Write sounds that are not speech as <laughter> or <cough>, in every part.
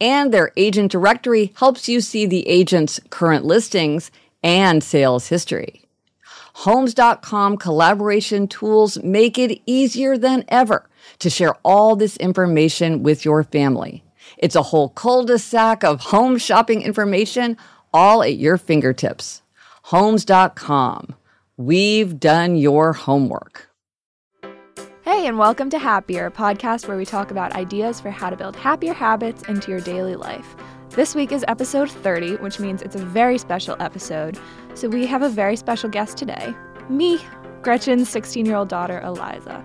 and their agent directory helps you see the agent's current listings and sales history. Homes.com collaboration tools make it easier than ever to share all this information with your family. It's a whole cul-de-sac of home shopping information all at your fingertips. Homes.com. We've done your homework. Hey, and welcome to Happier, a podcast where we talk about ideas for how to build happier habits into your daily life. This week is episode 30, which means it's a very special episode. So we have a very special guest today me, Gretchen's 16 year old daughter, Eliza.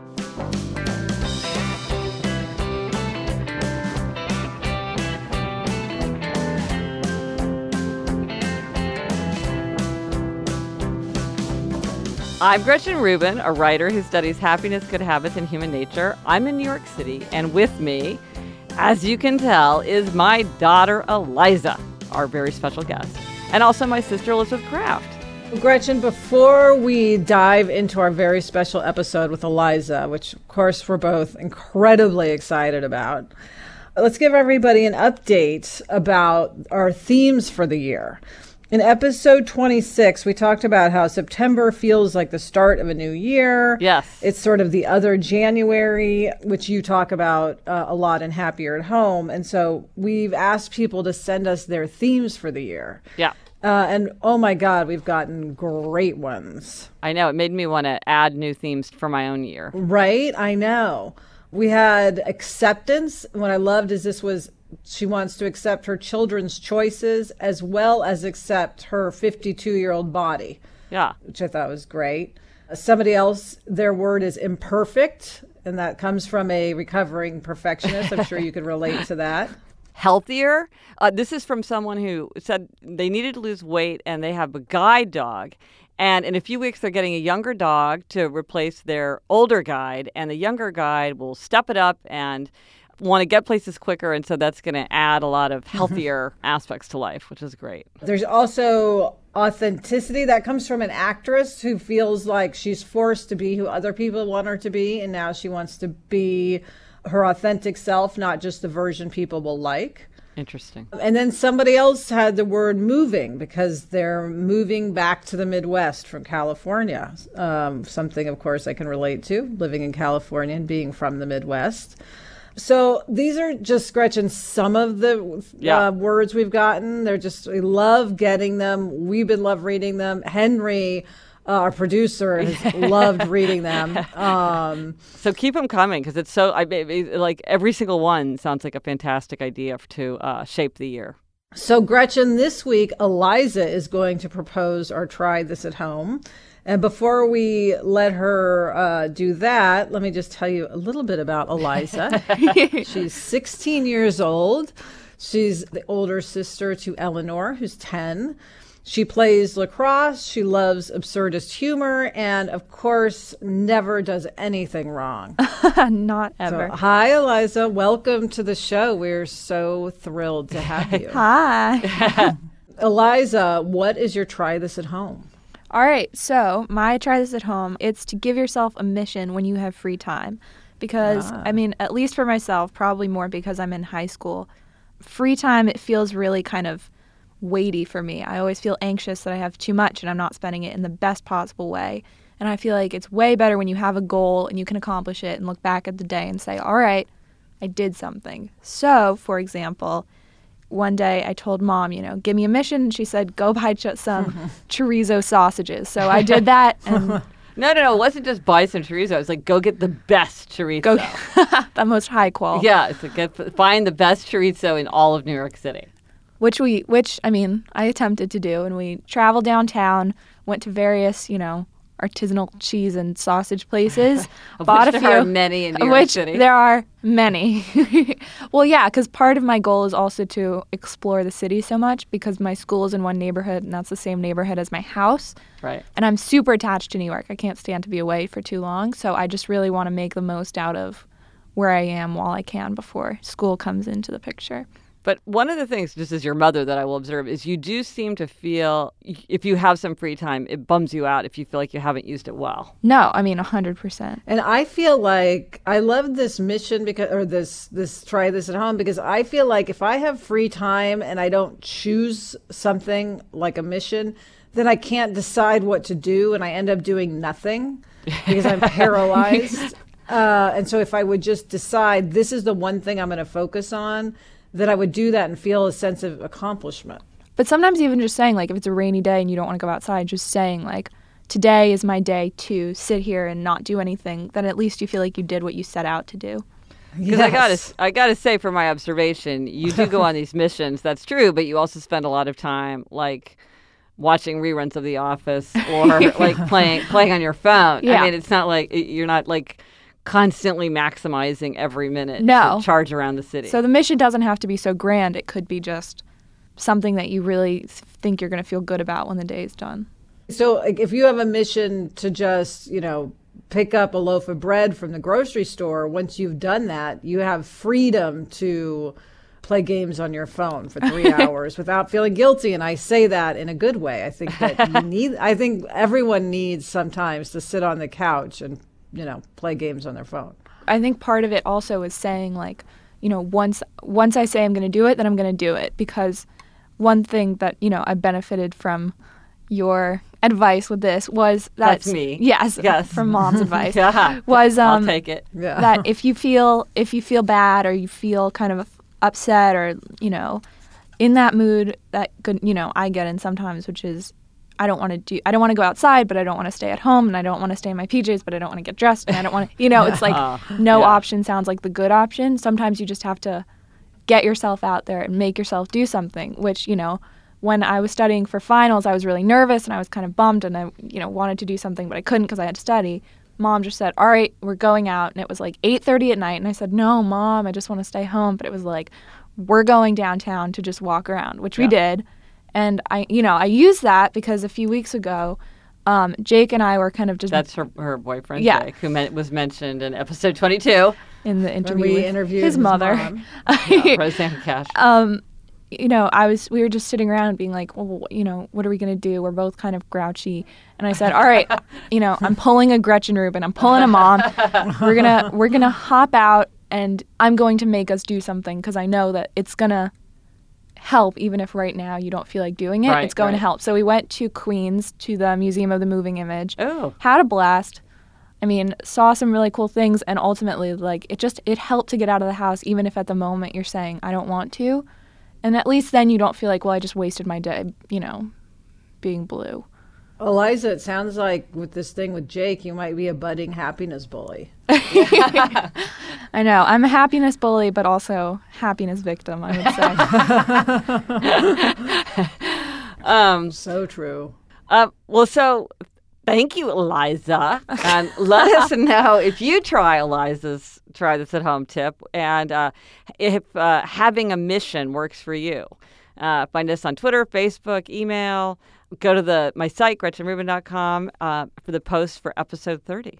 I'm Gretchen Rubin, a writer who studies happiness, good habits, and human nature. I'm in New York City, and with me, as you can tell, is my daughter Eliza, our very special guest, and also my sister Elizabeth Craft. Gretchen, before we dive into our very special episode with Eliza, which of course we're both incredibly excited about, let's give everybody an update about our themes for the year. In episode 26, we talked about how September feels like the start of a new year. Yes. It's sort of the other January, which you talk about uh, a lot in Happier at Home. And so we've asked people to send us their themes for the year. Yeah. Uh, and oh my God, we've gotten great ones. I know. It made me want to add new themes for my own year. Right? I know. We had acceptance. What I loved is this was she wants to accept her children's choices as well as accept her 52 year old body. Yeah. Which I thought was great. Somebody else, their word is imperfect, and that comes from a recovering perfectionist. I'm sure you could relate to that. <laughs> Healthier. Uh, this is from someone who said they needed to lose weight and they have a guide dog. And in a few weeks, they're getting a younger dog to replace their older guide, and the younger guide will step it up and want to get places quicker. And so that's going to add a lot of <laughs> healthier aspects to life, which is great. There's also authenticity that comes from an actress who feels like she's forced to be who other people want her to be. And now she wants to be her authentic self, not just the version people will like. Interesting. And then somebody else had the word moving because they're moving back to the Midwest from California. Um, something, of course, I can relate to living in California and being from the Midwest. So these are just Gretchen some of the yeah. uh, words we've gotten. They're just we love getting them. We've been love reading them. Henry. Uh, our producer has <laughs> loved reading them. Um, so keep them coming because it's so I like every single one sounds like a fantastic idea to uh, shape the year. So Gretchen, this week Eliza is going to propose or try this at home. And before we let her uh, do that, let me just tell you a little bit about Eliza. <laughs> She's 16 years old. She's the older sister to Eleanor, who's 10. She plays lacrosse. She loves absurdist humor. And of course, never does anything wrong. <laughs> Not ever. So, hi, Eliza. Welcome to the show. We're so thrilled to have <laughs> you. hi. Eliza, what is your try this at home? All right, so my try this at home, it's to give yourself a mission when you have free time. Because, ah. I mean, at least for myself, probably more because I'm in high school, free time, it feels really kind of weighty for me. I always feel anxious that I have too much and I'm not spending it in the best possible way. And I feel like it's way better when you have a goal and you can accomplish it and look back at the day and say, all right, I did something. So, for example, one day I told mom, you know, give me a mission. And she said, go buy ch- some <laughs> chorizo sausages. So I did that and <laughs> No, no, no. It wasn't just buy some chorizo. It was like go get the best chorizo. go <laughs> the most high quality. Yeah, it's like get, find the best chorizo in all of New York City. which we which I mean I attempted to do and we traveled downtown went to various you know artisanal cheese and sausage places. <laughs> Bought a there few. are many in New York which City. there are many. <laughs> Well yeah because part of my goal is also to explore the city so much because my school is in one neighborhood and that's the same neighborhood as my house. Right. and I'm super attached to New York. I can't stand to be away for too long. So I just really want to make the most out of where I am while I can before school comes into the picture But one of the things, just as your mother, that I will observe is you do seem to feel, if you have some free time, it bums you out if you feel like you haven't used it well. no I mean 100% And I feel like I love this mission because, or this, this try this at home because I feel like if I have free time and I don't choose something like a mission, then I can't decide what to do and I end up doing nothing because I'm <laughs> paralyzed. Uh, and so if I would just decide this is the one thing I'm going to focus on, then I would do that and feel a sense of accomplishment. But sometimes even just saying like if it's a rainy day and you don't want to go outside, just saying like today is my day to sit here and not do anything, then at least you feel like you did what you set out to do. Because I gotta, I gotta say, from my observation, you do go <laughs> on these missions. That's true, but you also spend a lot of time like watching reruns of The Office or <laughs> like playing playing on your phone. Yeah. I mean, it's not like you're not like constantly maximizing every minute No. to charge around the city. So the mission doesn't have to be so grand. It could be just something that you really think you're going to feel good about when the day is done. So, like, if you have a mission to just, you know, pick up a loaf of bread from the grocery store, once you've done that, you have freedom to play games on your phone for three <laughs> hours without feeling guilty. And I say that in a good way. I think that you <laughs> need, I think everyone needs sometimes to sit on the couch and, you know, play games on their phone. I think part of it also is saying like, you know, once once I say I'm going to do it, then I'm going to do it because one thing that, you know, I benefited from your advice with this was that That's me. Yes, Yes. from mom's advice. <laughs> yeah, Was um I'll take it. Yeah. that if you feel if you feel bad or you feel kind of upset or you know in that mood that good you know I get in sometimes which is I don't want to do I don't want to go outside but I don't want to stay at home and I don't want to stay in my PJs but I don't want to get dressed and I don't want to you know it's like <laughs> no Yeah. option sounds like the good option. Sometimes you just have to get yourself out there and make yourself do something which you know when I was studying for finals I was really nervous and I was kind of bummed and I you know wanted to do something but I couldn't because I had to study. Mom just said all right we're going out and it was like 8:30 at night and I said no mom I just want to stay home but it was like we're going downtown to just walk around which we did and I you know I used that because a few weeks ago um, Jake and I were kind of just That's her, her boyfriend, Yeah. Jake, who men- was mentioned in episode 22. in the When interview we with interviewed his mother mom. <laughs> Yeah, Rosanne Cash. um, you know, I was we were just sitting around being like, well, you know, what are we gonna do? We're both kind of grouchy, and I said, all right, <laughs> you know, I'm pulling a Gretchen Rubin, I'm pulling a mom. We're gonna we're gonna hop out, and I'm going to make us do something because I know that it's gonna help, even if right now you don't feel like doing it. Right, it's going to help. So we went to Queens to the Museum of the Moving Image oh, had a blast. I mean, saw some really cool things and ultimately like it just it helped to get out of the house even if at the moment you're saying I don't want to. And at least then you don't feel like, well, I just wasted my day, you know, being blue. Eliza, it sounds like with this thing with Jake, you might be a budding happiness bully. <laughs> <laughs> <laughs> I know. I'm a happiness bully, but also happiness victim, I would say. <laughs> um, So true. Uh, well, so thank you, Eliza. And let us <laughs> know if you try Eliza's try this at home tip and uh, if uh, having a mission works for you. Uh, find us on Twitter, Facebook, email. Go to the my site, GretchenRubin.com, uh, for the post for episode 30.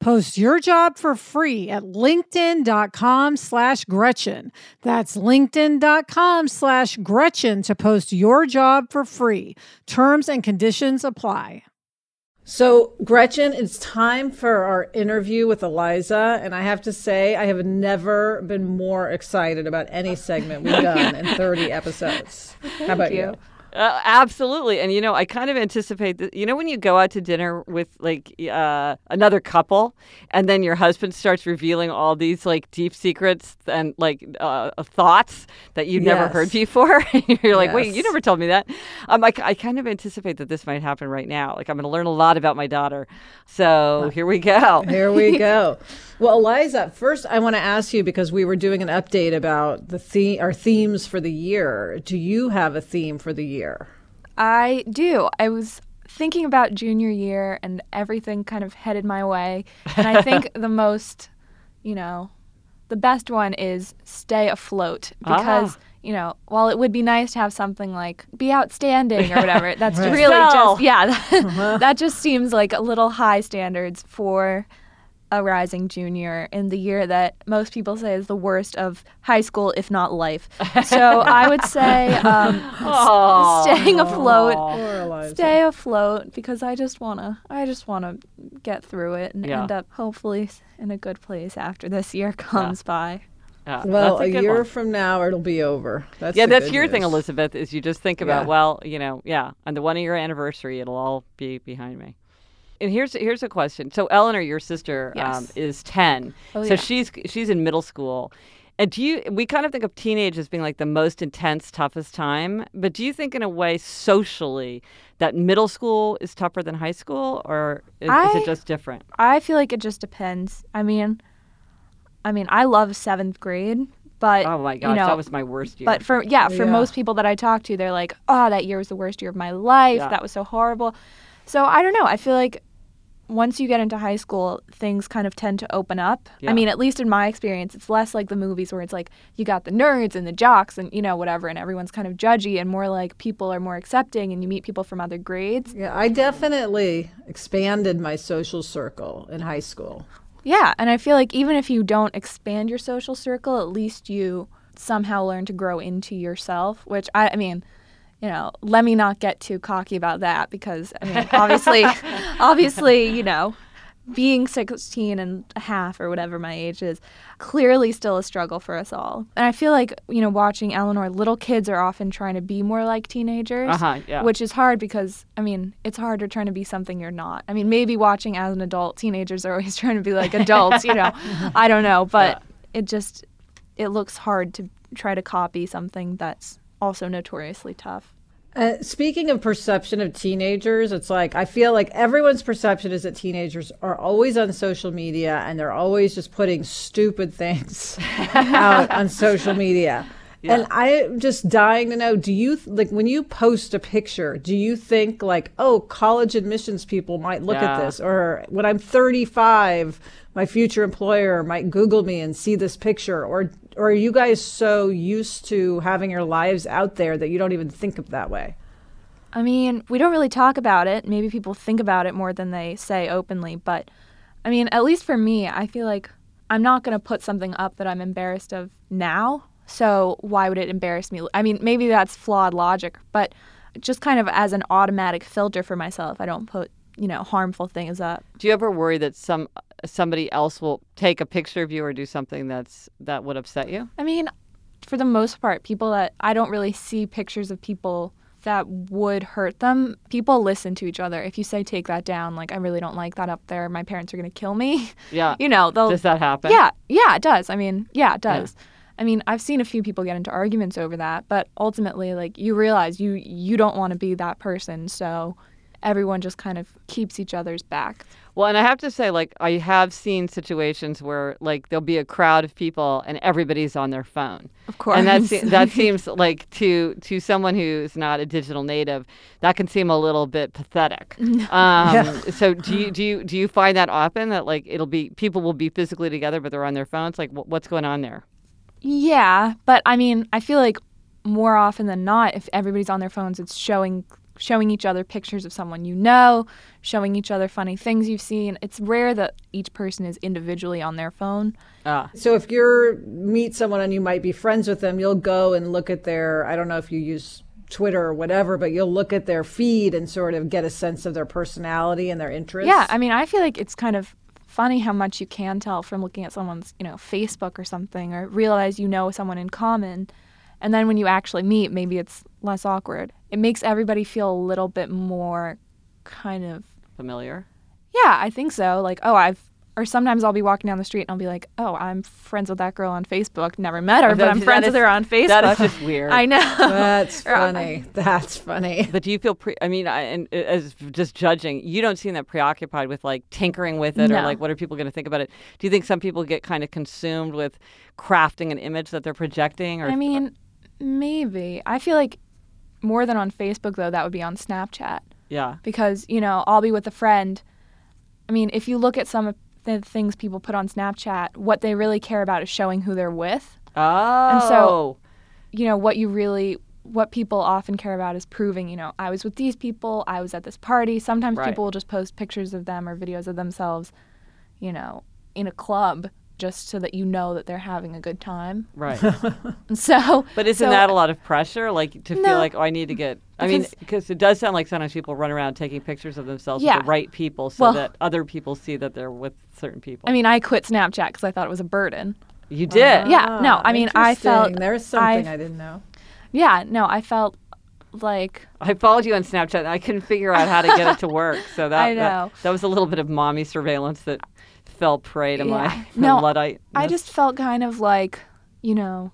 Post your job for free at linkedin.com slash Gretchen. That's linkedin.com slash Gretchen to post your job for free. Terms and conditions apply. So, Gretchen, it's time for our interview with Eliza. And I have to say, I have never been more excited about any segment we've <laughs> done in 30 episodes. How about you? you? Uh, absolutely. And, you know, I kind of anticipate that, you know, when you go out to dinner with like uh, another couple and then your husband starts revealing all these like deep secrets and like uh, thoughts that you've yes. never heard before. <laughs> You're like, yes. wait, you never told me that. Um, I, I kind of anticipate that this might happen right now. Like, I'm going to learn a lot about my daughter. So here we go. Here we <laughs> go. Well, Eliza, first I want to ask you because we were doing an update about the theme, our themes for the year. Do you have a theme for the year? I do. I was thinking about junior year and everything kind of headed my way. And I think <laughs> the most, you know, the best one is stay afloat because, ah. you know, while it would be nice to have something like be outstanding or whatever, that's <laughs> right. really just, yeah, that, <laughs> uh-huh. that just seems like a little high standards for a rising junior in the year that most people say is the worst of high school, if not life. So I would say <laughs> um, staying afloat, stay afloat, because I just wanna, I just wanna get through it and yeah. end up hopefully in a good place after this year comes yeah. by. Yeah, well, a, a year one. from now, it'll be over. That's yeah, that's your news. thing, Elizabeth. Is you just think about, well, you know, yeah, on the one year anniversary, it'll all be behind me and here's here's a question. So Eleanor, your sister, um, yes. um, is ten. Oh, so yeah. she's she's in middle school. And do you? We kind of think of teenage as being like the most intense, toughest time. But do you think, in a way, socially, that middle school is tougher than high school, or is, I, is it just different? I feel like it just depends. I mean, I mean, I love seventh grade, but oh my gosh, you know, that was my worst year. But for yeah, for yeah. most people that I talk to, they're like, "Oh, that year was the worst year of my life. Yeah. That was so horrible." So I don't know. I feel like once you get into high school, things kind of tend to open up. Yeah. I mean, at least in my experience, it's less like the movies where it's like you got the nerds and the jocks and, you know, whatever, and everyone's kind of judgy and more like people are more accepting and you meet people from other grades. Yeah, I definitely expanded my social circle in high school. Yeah, and I feel like even if you don't expand your social circle, at least you somehow learn to grow into yourself, which I, I mean, you know, let me not get too cocky about that because I mean, obviously, <laughs> obviously, you know, being 16 and a half or whatever my age is, clearly still a struggle for us all. And I feel like, you know, watching Eleanor, little kids are often trying to be more like teenagers, uh-huh, yeah. which is hard because, I mean, it's harder trying to be something you're not. I mean, maybe watching as an adult, teenagers are always <laughs> trying to be like adults, you know, <laughs> I don't know, but yeah. it just, it looks hard to try to copy something that's also notoriously tough. Uh, speaking of perception of teenagers, it's like I feel like everyone's perception is that teenagers are always on social media and they're always just putting stupid things <laughs> out on social media. Yeah. And I'm just dying to know do you like when you post a picture, do you think like, oh, college admissions people might look yeah. at this? Or when I'm 35, my future employer might Google me and see this picture? Or or are you guys so used to having your lives out there that you don't even think of that way? I mean, we don't really talk about it. Maybe people think about it more than they say openly, but I mean, at least for me, I feel like I'm not going to put something up that I'm embarrassed of now. So why would it embarrass me? I mean, maybe that's flawed logic, but just kind of as an automatic filter for myself, I don't put, you know, harmful things up. Do you ever worry that some somebody else will take a picture of you or do something that's that would upset you? I mean, for the most part, people that I don't really see pictures of people that would hurt them, people listen to each other. If you say take that down, like I really don't like that up there, my parents are going to kill me. Yeah. <laughs> you know, they'll Does that happen? Yeah, yeah, it does. I mean, yeah, it does. Yeah. I mean, I've seen a few people get into arguments over that, but ultimately like you realize you you don't want to be that person, so everyone just kind of keeps each other's back. Well, and I have to say, like, I have seen situations where, like, there'll be a crowd of people and everybody's on their phone. Of course, and that se- that <laughs> seems like to to someone who's not a digital native, that can seem a little bit pathetic. <laughs> Um, yeah. So, <laughs> do you do you do you find that often that like it'll be people will be physically together but they're on their phones? Like, wh- what's going on there? Yeah, but I mean, I feel like more often than not, if everybody's on their phones, it's showing showing each other pictures of someone you know, showing each other funny things you've seen. It's rare that each person is individually on their phone. Ah. So if you meet someone and you might be friends with them, you'll go and look at their I don't know if you use Twitter or whatever, but you'll look at their feed and sort of get a sense of their personality and their interests. Yeah, I mean, I feel like it's kind of funny how much you can tell from looking at someone's, you know, Facebook or something or realize you know someone in common. And then when you actually meet, maybe it's less awkward. It makes everybody feel a little bit more kind of familiar. Yeah, I think so. Like, oh, I've or sometimes I'll be walking down the street and I'll be like, "Oh, I'm friends with that girl on Facebook. Never met her, but I'm friends is, with her on Facebook." That is just weird. I know. That's <laughs> funny. That's funny. But do you feel pre? I mean, I, and uh, as just judging, you don't seem that preoccupied with like tinkering with it no. or like what are people going to think about it? Do you think some people get kind of consumed with crafting an image that they're projecting? Or I mean, maybe. I feel like more than on Facebook though, that would be on Snapchat. Yeah. Because you know, I'll be with a friend. I mean, if you look at some the things people put on Snapchat, what they really care about is showing who they're with. Oh. And so, oh. you know, what you really, what people often care about is proving, you know, I was with these people, I was at this party. Sometimes right. people will just post pictures of them or videos of themselves, you know, in a club just so that you know that they're having a good time. Right. <laughs> so, but isn't so, that a lot of pressure? Like to no, feel like, oh, I need to get. I mean, because it does sound like sometimes people run around taking pictures of themselves yeah. with the right people, so well, that other people see that they're with certain people. I mean, I quit Snapchat because I thought it was a burden. You did? Uh, yeah. No, I mean, I felt there's something I, I didn't know. Yeah. No, I felt like I followed you on Snapchat and I couldn't figure out how to get it to work. So <laughs> that, I know. that that was a little bit of mommy surveillance that fell prey to yeah. <laughs> my no, Luddite. I just felt kind of like, you know,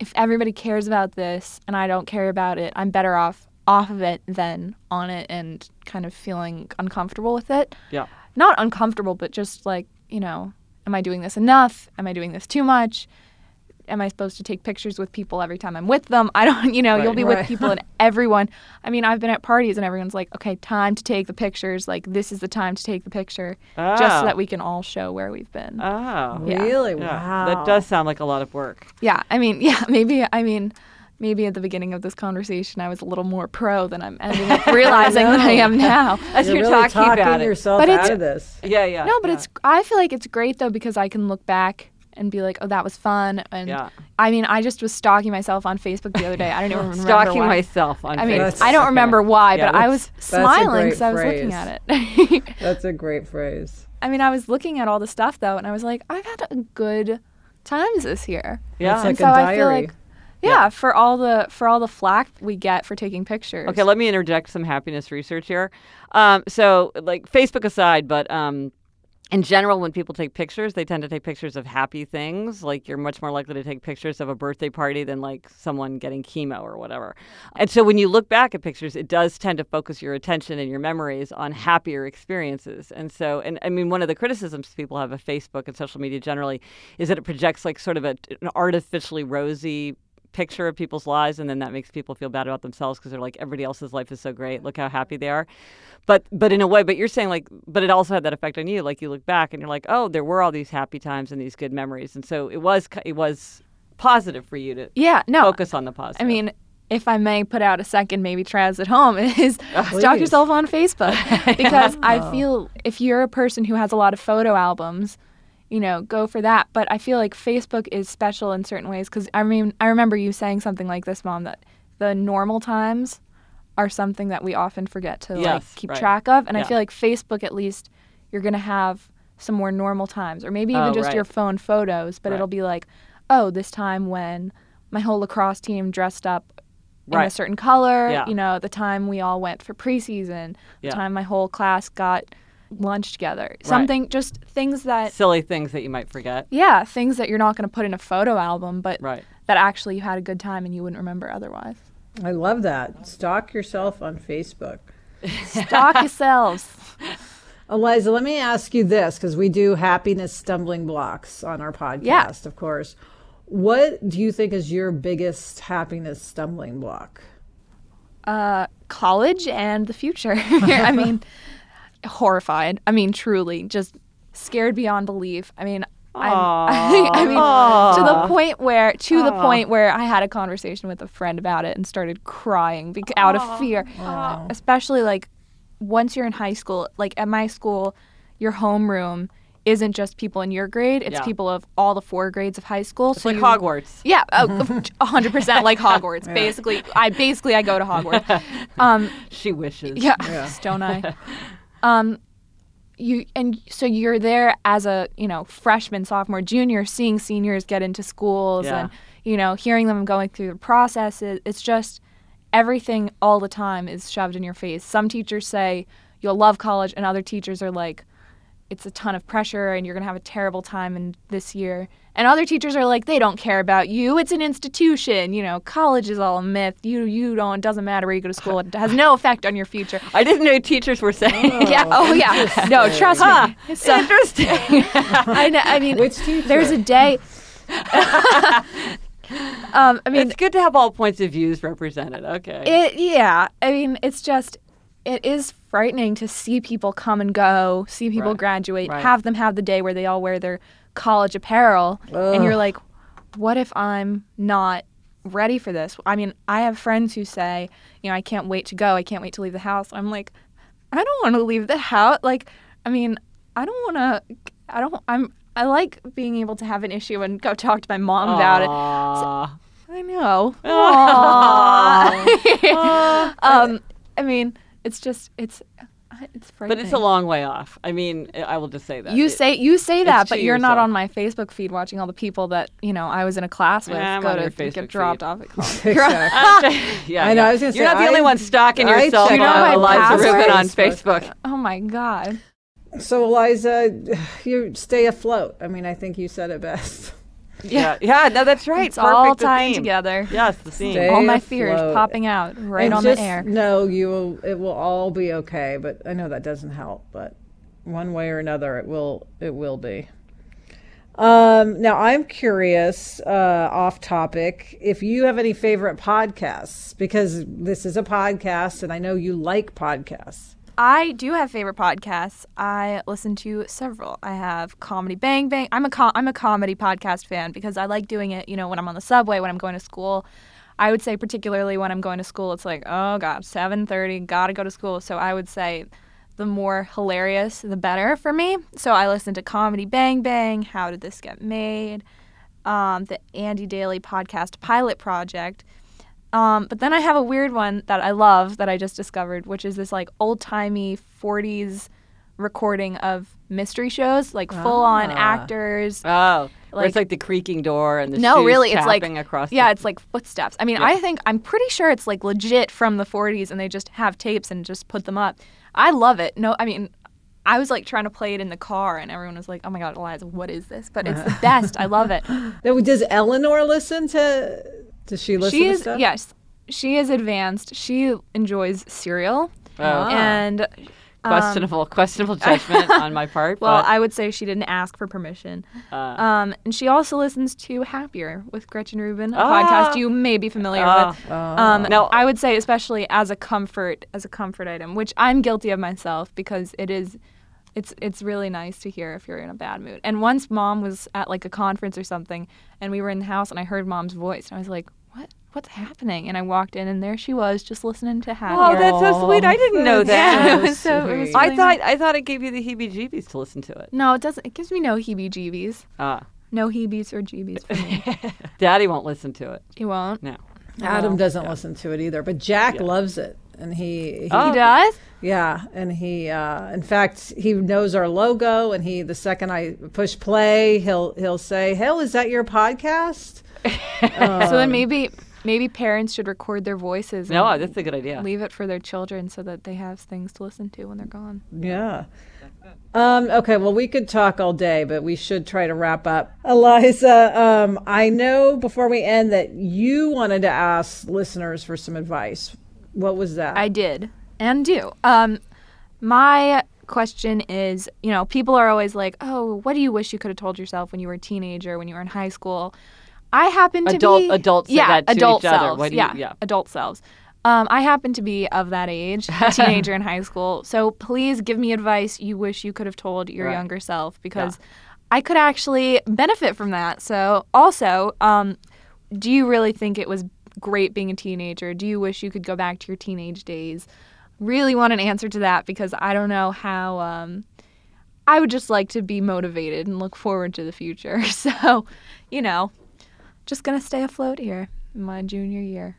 if everybody cares about this and I don't care about it, I'm better off off of it than on it and kind of feeling uncomfortable with it. Yeah. Not uncomfortable, but just like, you know, am I doing this enough? Am I doing this too much? Am I supposed to take pictures with people every time I'm with them? <laughs> I don't, you know, right, you'll be right. with people and <laughs> everyone. I mean, I've been at parties and everyone's like, okay, time to take the pictures. Like, this is the time to take the picture oh. just so that ah. we can all show where we've been. Oh. Yeah. Really? Yeah. Wow. That does sound like a lot of work. Yeah. I mean, <laughs> yeah, maybe, I mean, maybe at the beginning of this conversation I was a little more pro than I'm ending up realizing that I am now. As you're, you're really talking, about it. yourself but out of this. Yeah, yeah. No, but yeah. it's, I feel like it's great though because I can look back and be like, oh, that was fun. And yeah. I mean, I just was stalking myself on Facebook the other day. I don't <laughs> even remember stalking why. myself on. I mean, Facebook. I don't remember why, Yeah, but I was smiling because I was looking at it. <laughs> That's a great phrase. I mean, I was looking at all the stuff though, and I was like, I've had a good times this year. Yeah. It's like and so a I feel diary. like, yeah, for all the for all the flack we get for taking pictures. Okay, let me interject some happiness research here. Um, so, like Facebook aside, but um, in general, when people take pictures, they tend to take pictures of happy things. Like you're much more likely to take pictures of a birthday party than like someone getting chemo or whatever. And so when you look back at pictures, it does tend to focus your attention and your memories on happier experiences. And so, and I mean, one of the criticisms people have of Facebook and social media generally is that it projects like sort of a, an artificially rosy picture of people's lives and then that makes people feel bad about themselves because they're like everybody else's life is so great. Look how happy they are. But but in a way but you're saying like but it also had that effect on you. Like you look back and you're like oh there were all these happy times and these good memories. And so it was it was positive for you to yeah, no, focus on the positive. I mean, if I may put out a second, maybe this at home, <laughs> is oh, stalk Please. yourself on Facebook. <laughs> Because I feel if you're a person who has a lot of photo albums, you know, go for that. But I feel like Facebook is special in certain ways because I mean, I remember you saying something like this, Mom, that the normal times are something that we often forget to like keep right. track of. And Yeah. I feel like Facebook, at least, you're going to have some more normal times, or maybe even Oh, just right. your phone photos, but Right. it'll be like, oh, this time when my whole lacrosse team dressed up in a certain color. Yeah. You know, the time we all went for preseason, the Yeah. time my whole class got lunch together. Something, just things that, Silly things that you might forget. yeah, things that you're not going to put in a photo album, but Right. that actually you had a good time and you wouldn't remember otherwise. I love that. Stalk yourself on Facebook. Stalk <laughs> yourselves. Eliza, let me ask you this because we do happiness stumbling blocks on our podcast, Yeah. of course. What do you think is your biggest happiness stumbling block? uh, college and the future. <laughs> I mean, <laughs> horrified. I mean, truly, just scared beyond belief. I mean, I'm, <laughs> I mean, to the point where, to the point where I had a conversation with a friend about it and started crying bec- out of fear. Especially like once you're in high school, like at my school, your homeroom isn't just people in your grade; it's Yeah. people of all the four grades of high school. It's like Hogwarts. Yeah, <laughs> a hundred percent like Hogwarts. Basically, I basically I go to Hogwarts. <laughs> Um, She wishes. yeah, don't I? Um, you and so you're there as a you know freshman, sophomore, junior, seeing seniors get into schools Yeah. and you know hearing them going through the processes. It's just everything all the time is shoved in your face. Some teachers say you'll love college, and other teachers are like, it's a ton of pressure, and you're gonna have a terrible time in this year. And other teachers are like, they don't care about you. It's an institution. You know, college is all a myth. You you don't. It doesn't matter where you go to school. It has no effect on your future. I didn't know teachers were saying. <laughs> Yeah. Oh, yeah. No, trust me. So, <laughs> Interesting. <laughs> I know. I mean, Which teacher? there's a day. um, I mean, it's good to have all points of views represented. Okay. it. Yeah. I mean, it's just. It is frightening to see people come and go, see people Right. graduate, Right. have them have the day where they all wear their college apparel, and you're like, what if I'm not ready for this? I mean, I have friends who say, you know, I can't wait to go. I can't wait to leave the house. I'm like, I don't want to leave the house. Like, I mean, I don't want to. I don't. I'm. I like being able to have an issue and go talk to my mom about it. Aw. I know. <laughs> Aw. <laughs> um, I mean, it's just it's it's but it's a long way off. I mean, I will just say that. You It- say you say that, but you're not on my Facebook feed watching all the people that you know I was in a class with Yeah, I'm go on to your get Facebook dropped feed. off at college. <laughs> Exactly. <laughs> yeah, I know. I was gonna You're say, not the only I- one stalking I yourself check You know on Eliza password? Rubin on Facebook. <laughs> oh my god. So, Eliza, <sighs> you stay afloat. I mean, I think you said it best. Yeah, yeah, no, that's right. It's all Perfect, the tying theme. together. Yes, the theme. Stay all my fears afloat. popping out right and on just the air. No, you will, it will all be okay. But I know that doesn't help. But one way or another, it will it will be. Um, now I'm curious, uh, off topic, if you have any favorite podcasts because this is a podcast, and I know you like podcasts. I do have favorite podcasts. I listen to several. I have Comedy Bang Bang. I'm a com- I'm a comedy podcast fan because I like doing it. You know, when I'm on the subway, when I'm going to school. I would say particularly when I'm going to school, it's like, oh god, 7:30, gotta go to school. So I would say, the more hilarious, the better for me. So I listen to Comedy Bang Bang. How did this get made? Um, the Andy Daly podcast pilot project. Um, but then I have a weird one that I love that I just discovered, which is this like old timey 40s recording of mystery shows, like full on actors. Oh, where it's Like- like the creaking door and the no, really, it's like across. yeah, the, it's like footsteps. I mean, Yeah. I think I'm pretty sure it's like legit from the 40s, and they just have tapes and just put them up. I love it. No, I mean. I was like trying to play it in the car, and everyone was like, "Oh my god, Eliza, what is this?" But it's the <laughs> best. I love it. Does Eleanor listen to? Does she listen she to is stuff? yes, she is advanced. She enjoys Serial, Oh. and questionable, questionable <laughs> judgment on my part. Well, but, I would say she didn't ask for permission. uh, Um, and she also listens to Happier with Gretchen Rubin, a Ah. podcast you may be familiar Ah. with. Um, No. I would say especially as a comfort, as a comfort item, which I'm guilty of myself because it is. It's it's really nice to hear if you're in a bad mood. And once mom was at like a conference or something, and we were in the house, and I heard mom's voice, and I was like, "What? What's happening?" And I walked in, and there she was, just listening to Happier. oh, that's so sweet. I didn't know that. Yeah, <laughs> it was so- it was sweet. I really thought I thought it gave you the heebie-jeebies to listen to it. no, it doesn't. It gives me no heebie-jeebies. Ah, No heebies or jeebies for me. <laughs> Daddy won't listen to it. He won't. No. Adam doesn't listen to it either, but Jack loves it, and he, he Oh. He does. yeah, and he, uh, in fact, he knows our logo, and he, the second I push play, he'll he'll say, "Hell, is that your podcast?" <laughs> so then maybe maybe parents should record their voices. No, that's a good idea. Leave it for their children so that they have things to listen to when they're gone. Yeah. Um, okay, well, we could talk all day, but we should try to wrap up. Eliza, um, I know before we end that you wanted to ask listeners for some advice. What was that? I did and do. Um, my question is you know, people are always like, oh, what do you wish you could have told yourself when you were a teenager, when you were in high school? I happen to adult, be adults yeah, adult selves. You, yeah, yeah, adult selves. Um, I happen to be of that age, a <laughs> teenager in high school. So please give me advice you wish you could have told your right. younger self because yeah. I could actually benefit from that. So also, um, do you really think it was great being a teenager? Do you wish you could go back to your teenage days? Really want an answer to that because I don't know how. Um, I would just like to be motivated and look forward to the future. <laughs> So, you know, just gonna stay afloat here in my junior year.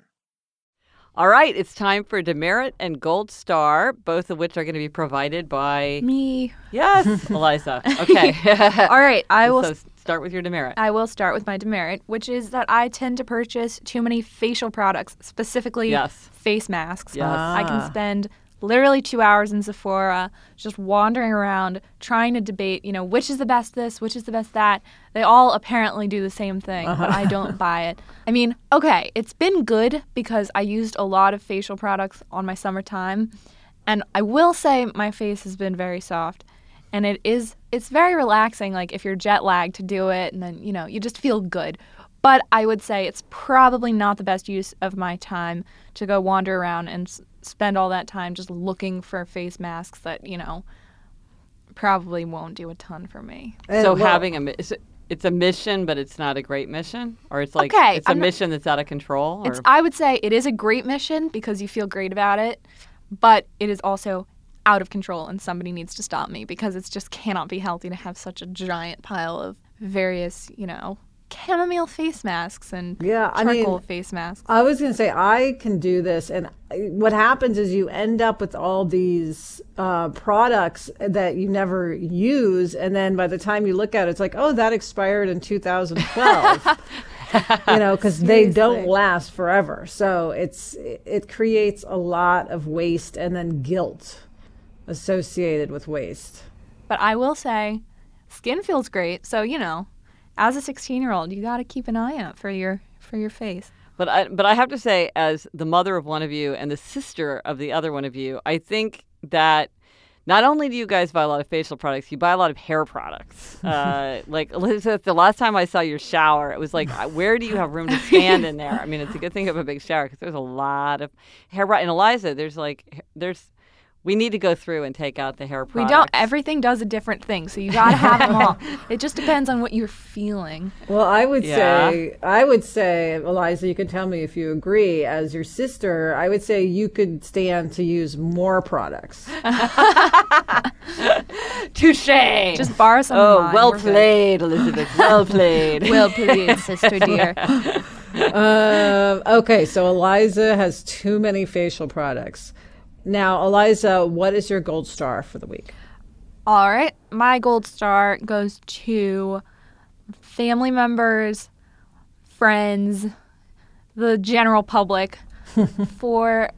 All right, it's time for Demerit and Gold Star, both of which are going to be provided by me. Yes, <laughs> Eliza. Okay. <laughs> All right, I will so start with your demerit. I will start with my demerit, which is that I tend to purchase too many facial products, specifically yes. face masks. Yes. I can spend literally two hours in Sephora, just wandering around trying to debate, you know, which is the best this, which is the best that. They all apparently do the same thing, uh-huh. but I don't buy it. I mean, okay, it's been good because I used a lot of facial products on my summertime. And I will say my face has been very soft. And it is, it's very relaxing, like if you're jet lagged to do it, and then, you know, you just feel good. But I would say it's probably not the best use of my time to go wander around and spend all that time just looking for face masks that, you know, probably won't do a ton for me. And so well, having a it's a mission, but it's not a great mission, or it's like okay, it's a I'm mission not, that's out of control. It's I would say it is a great mission because you feel great about it, but it is also out of control, and somebody needs to stop me because it just cannot be healthy to have such a giant pile of various, you know, chamomile face masks and yeah, I mean, face masks. I was going to say I can do this, and what happens is you end up with all these uh, products that you never use, and then by the time you look at it, it's like, oh, that expired in 2012. <laughs> you know, because they don't last forever. So it's it creates a lot of waste and then guilt associated with waste. But I will say, skin feels great. So you know, as a 16 year old, you got to keep an eye out for your for your face. But I but I have to say, as the mother of one of you and the sister of the other one of you, I think that not only do you guys buy a lot of facial products, you buy a lot of hair products. <laughs> Uh, like Elizabeth, the last time I saw your shower, it was like, where do you have room to <laughs> stand in there? I mean, it's a good thing of a big shower because there's a lot of hair. Right, and Eliza, there's like there's we need to go through and take out the hair products. We don't. Everything does a different thing, so you gotta have them all. <laughs> It just depends on what you're feeling. Well, I would yeah. say, I would say, Eliza, you can tell me if you agree. As your sister, I would say you could stand to use more products. <laughs> Touche. Just borrow some. Oh, well played, Elizabeth. Well played. <laughs> well played, sister dear. Uh, okay, so Eliza has too many facial products. Now, Eliza, what is your gold star for the week? All right. My gold star goes to family members, friends, the general public <laughs> for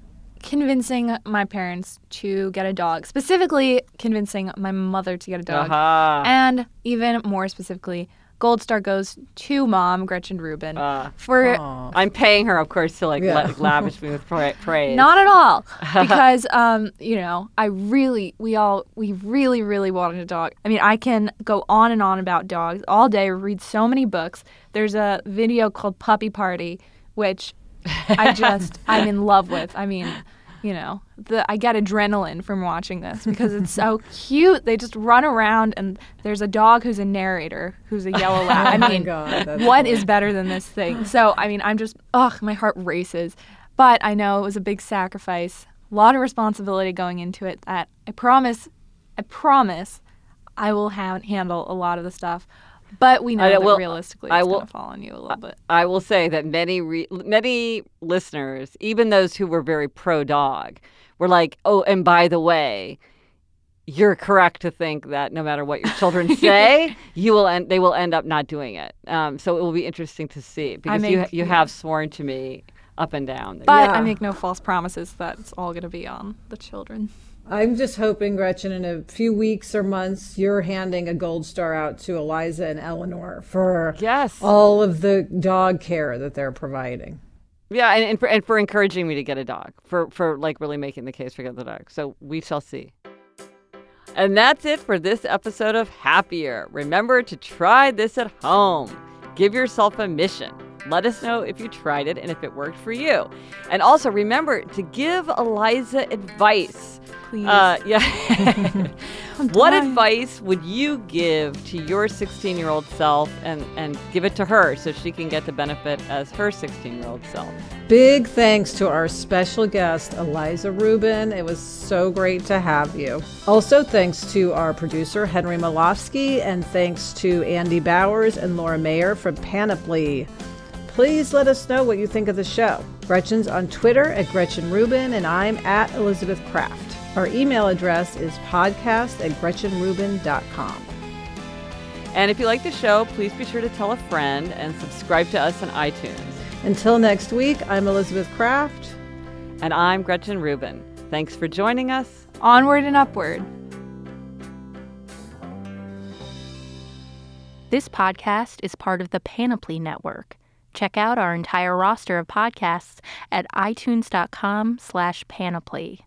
convincing my parents to get a dog, specifically convincing my mother to get a dog, uh-huh. and even more specifically, Gold Star goes to mom, Gretchen Rubin, uh, for. I'm paying her, of course, to like yeah. lavish me with <laughs> praise. Not at all, <laughs> because um, you know, I really, we all, we really, really wanted a dog. I mean, I can go on and on about dogs all day. Read so many books. There's a video called Puppy Party, which I just, I'm in love with. I mean, you know, the I get adrenaline from watching this because it's so <laughs> cute. They just run around and there's a dog who's a narrator who's a yellow <laughs> lab. I mean, God, what is better than this thing? So, I mean, I'm just ugh, my heart races. But I know it was a big sacrifice, a lot of responsibility going into it that I promise I promise I will ha- handle a lot of the stuff. But we know I, that will, realistically it's going to fall on you a little bit. I will say that many re- many listeners, even those who were very pro dog, were like, "Oh, and by the way, you're correct to think that no matter what your children <laughs> say, <laughs> you will end they will end up not doing it. Um, so it will be interesting to see because make, you you have sworn to me up and down. But yeah. I make no false promises that it's all going to be on the children. I'm just hoping, Gretchen, in a few weeks or months, you're handing a gold star out to Eliza and Eleanor for yes. all of the dog care that they're providing. Yeah, and, and, for, and for encouraging me to get a dog, for, for like really making the case for getting the dog. So we shall see. And that's it for this episode of Happier. Remember to try this at home. Give yourself a mission. Let us know if you tried it and if it worked for you. And also remember to give Eliza advice please. Uh, yeah. <laughs> <laughs> what advice would you give to your 16 year old self and, and give it to her so she can get the benefit as her 16 year old self? Big thanks to our special guest, Eliza Rubin. It was so great to have you. Also, thanks to our producer, Henry Molofsky, and thanks to Andy Bowers and Laura Mayer from Panoply. Please let us know what you think of the show. Gretchen's on Twitter at Gretchen Rubin, and I'm at Elizabeth Craft. Our email address is podcast at gretchenrubin.com. And if you like the show, please be sure to tell a friend and subscribe to us on iTunes. Until next week, I'm Elizabeth Craft. And I'm Gretchen Rubin. Thanks for joining us. Onward and upward. This podcast is part of the Panoply Network. Check out our entire roster of podcasts at itunes.com slash panoply.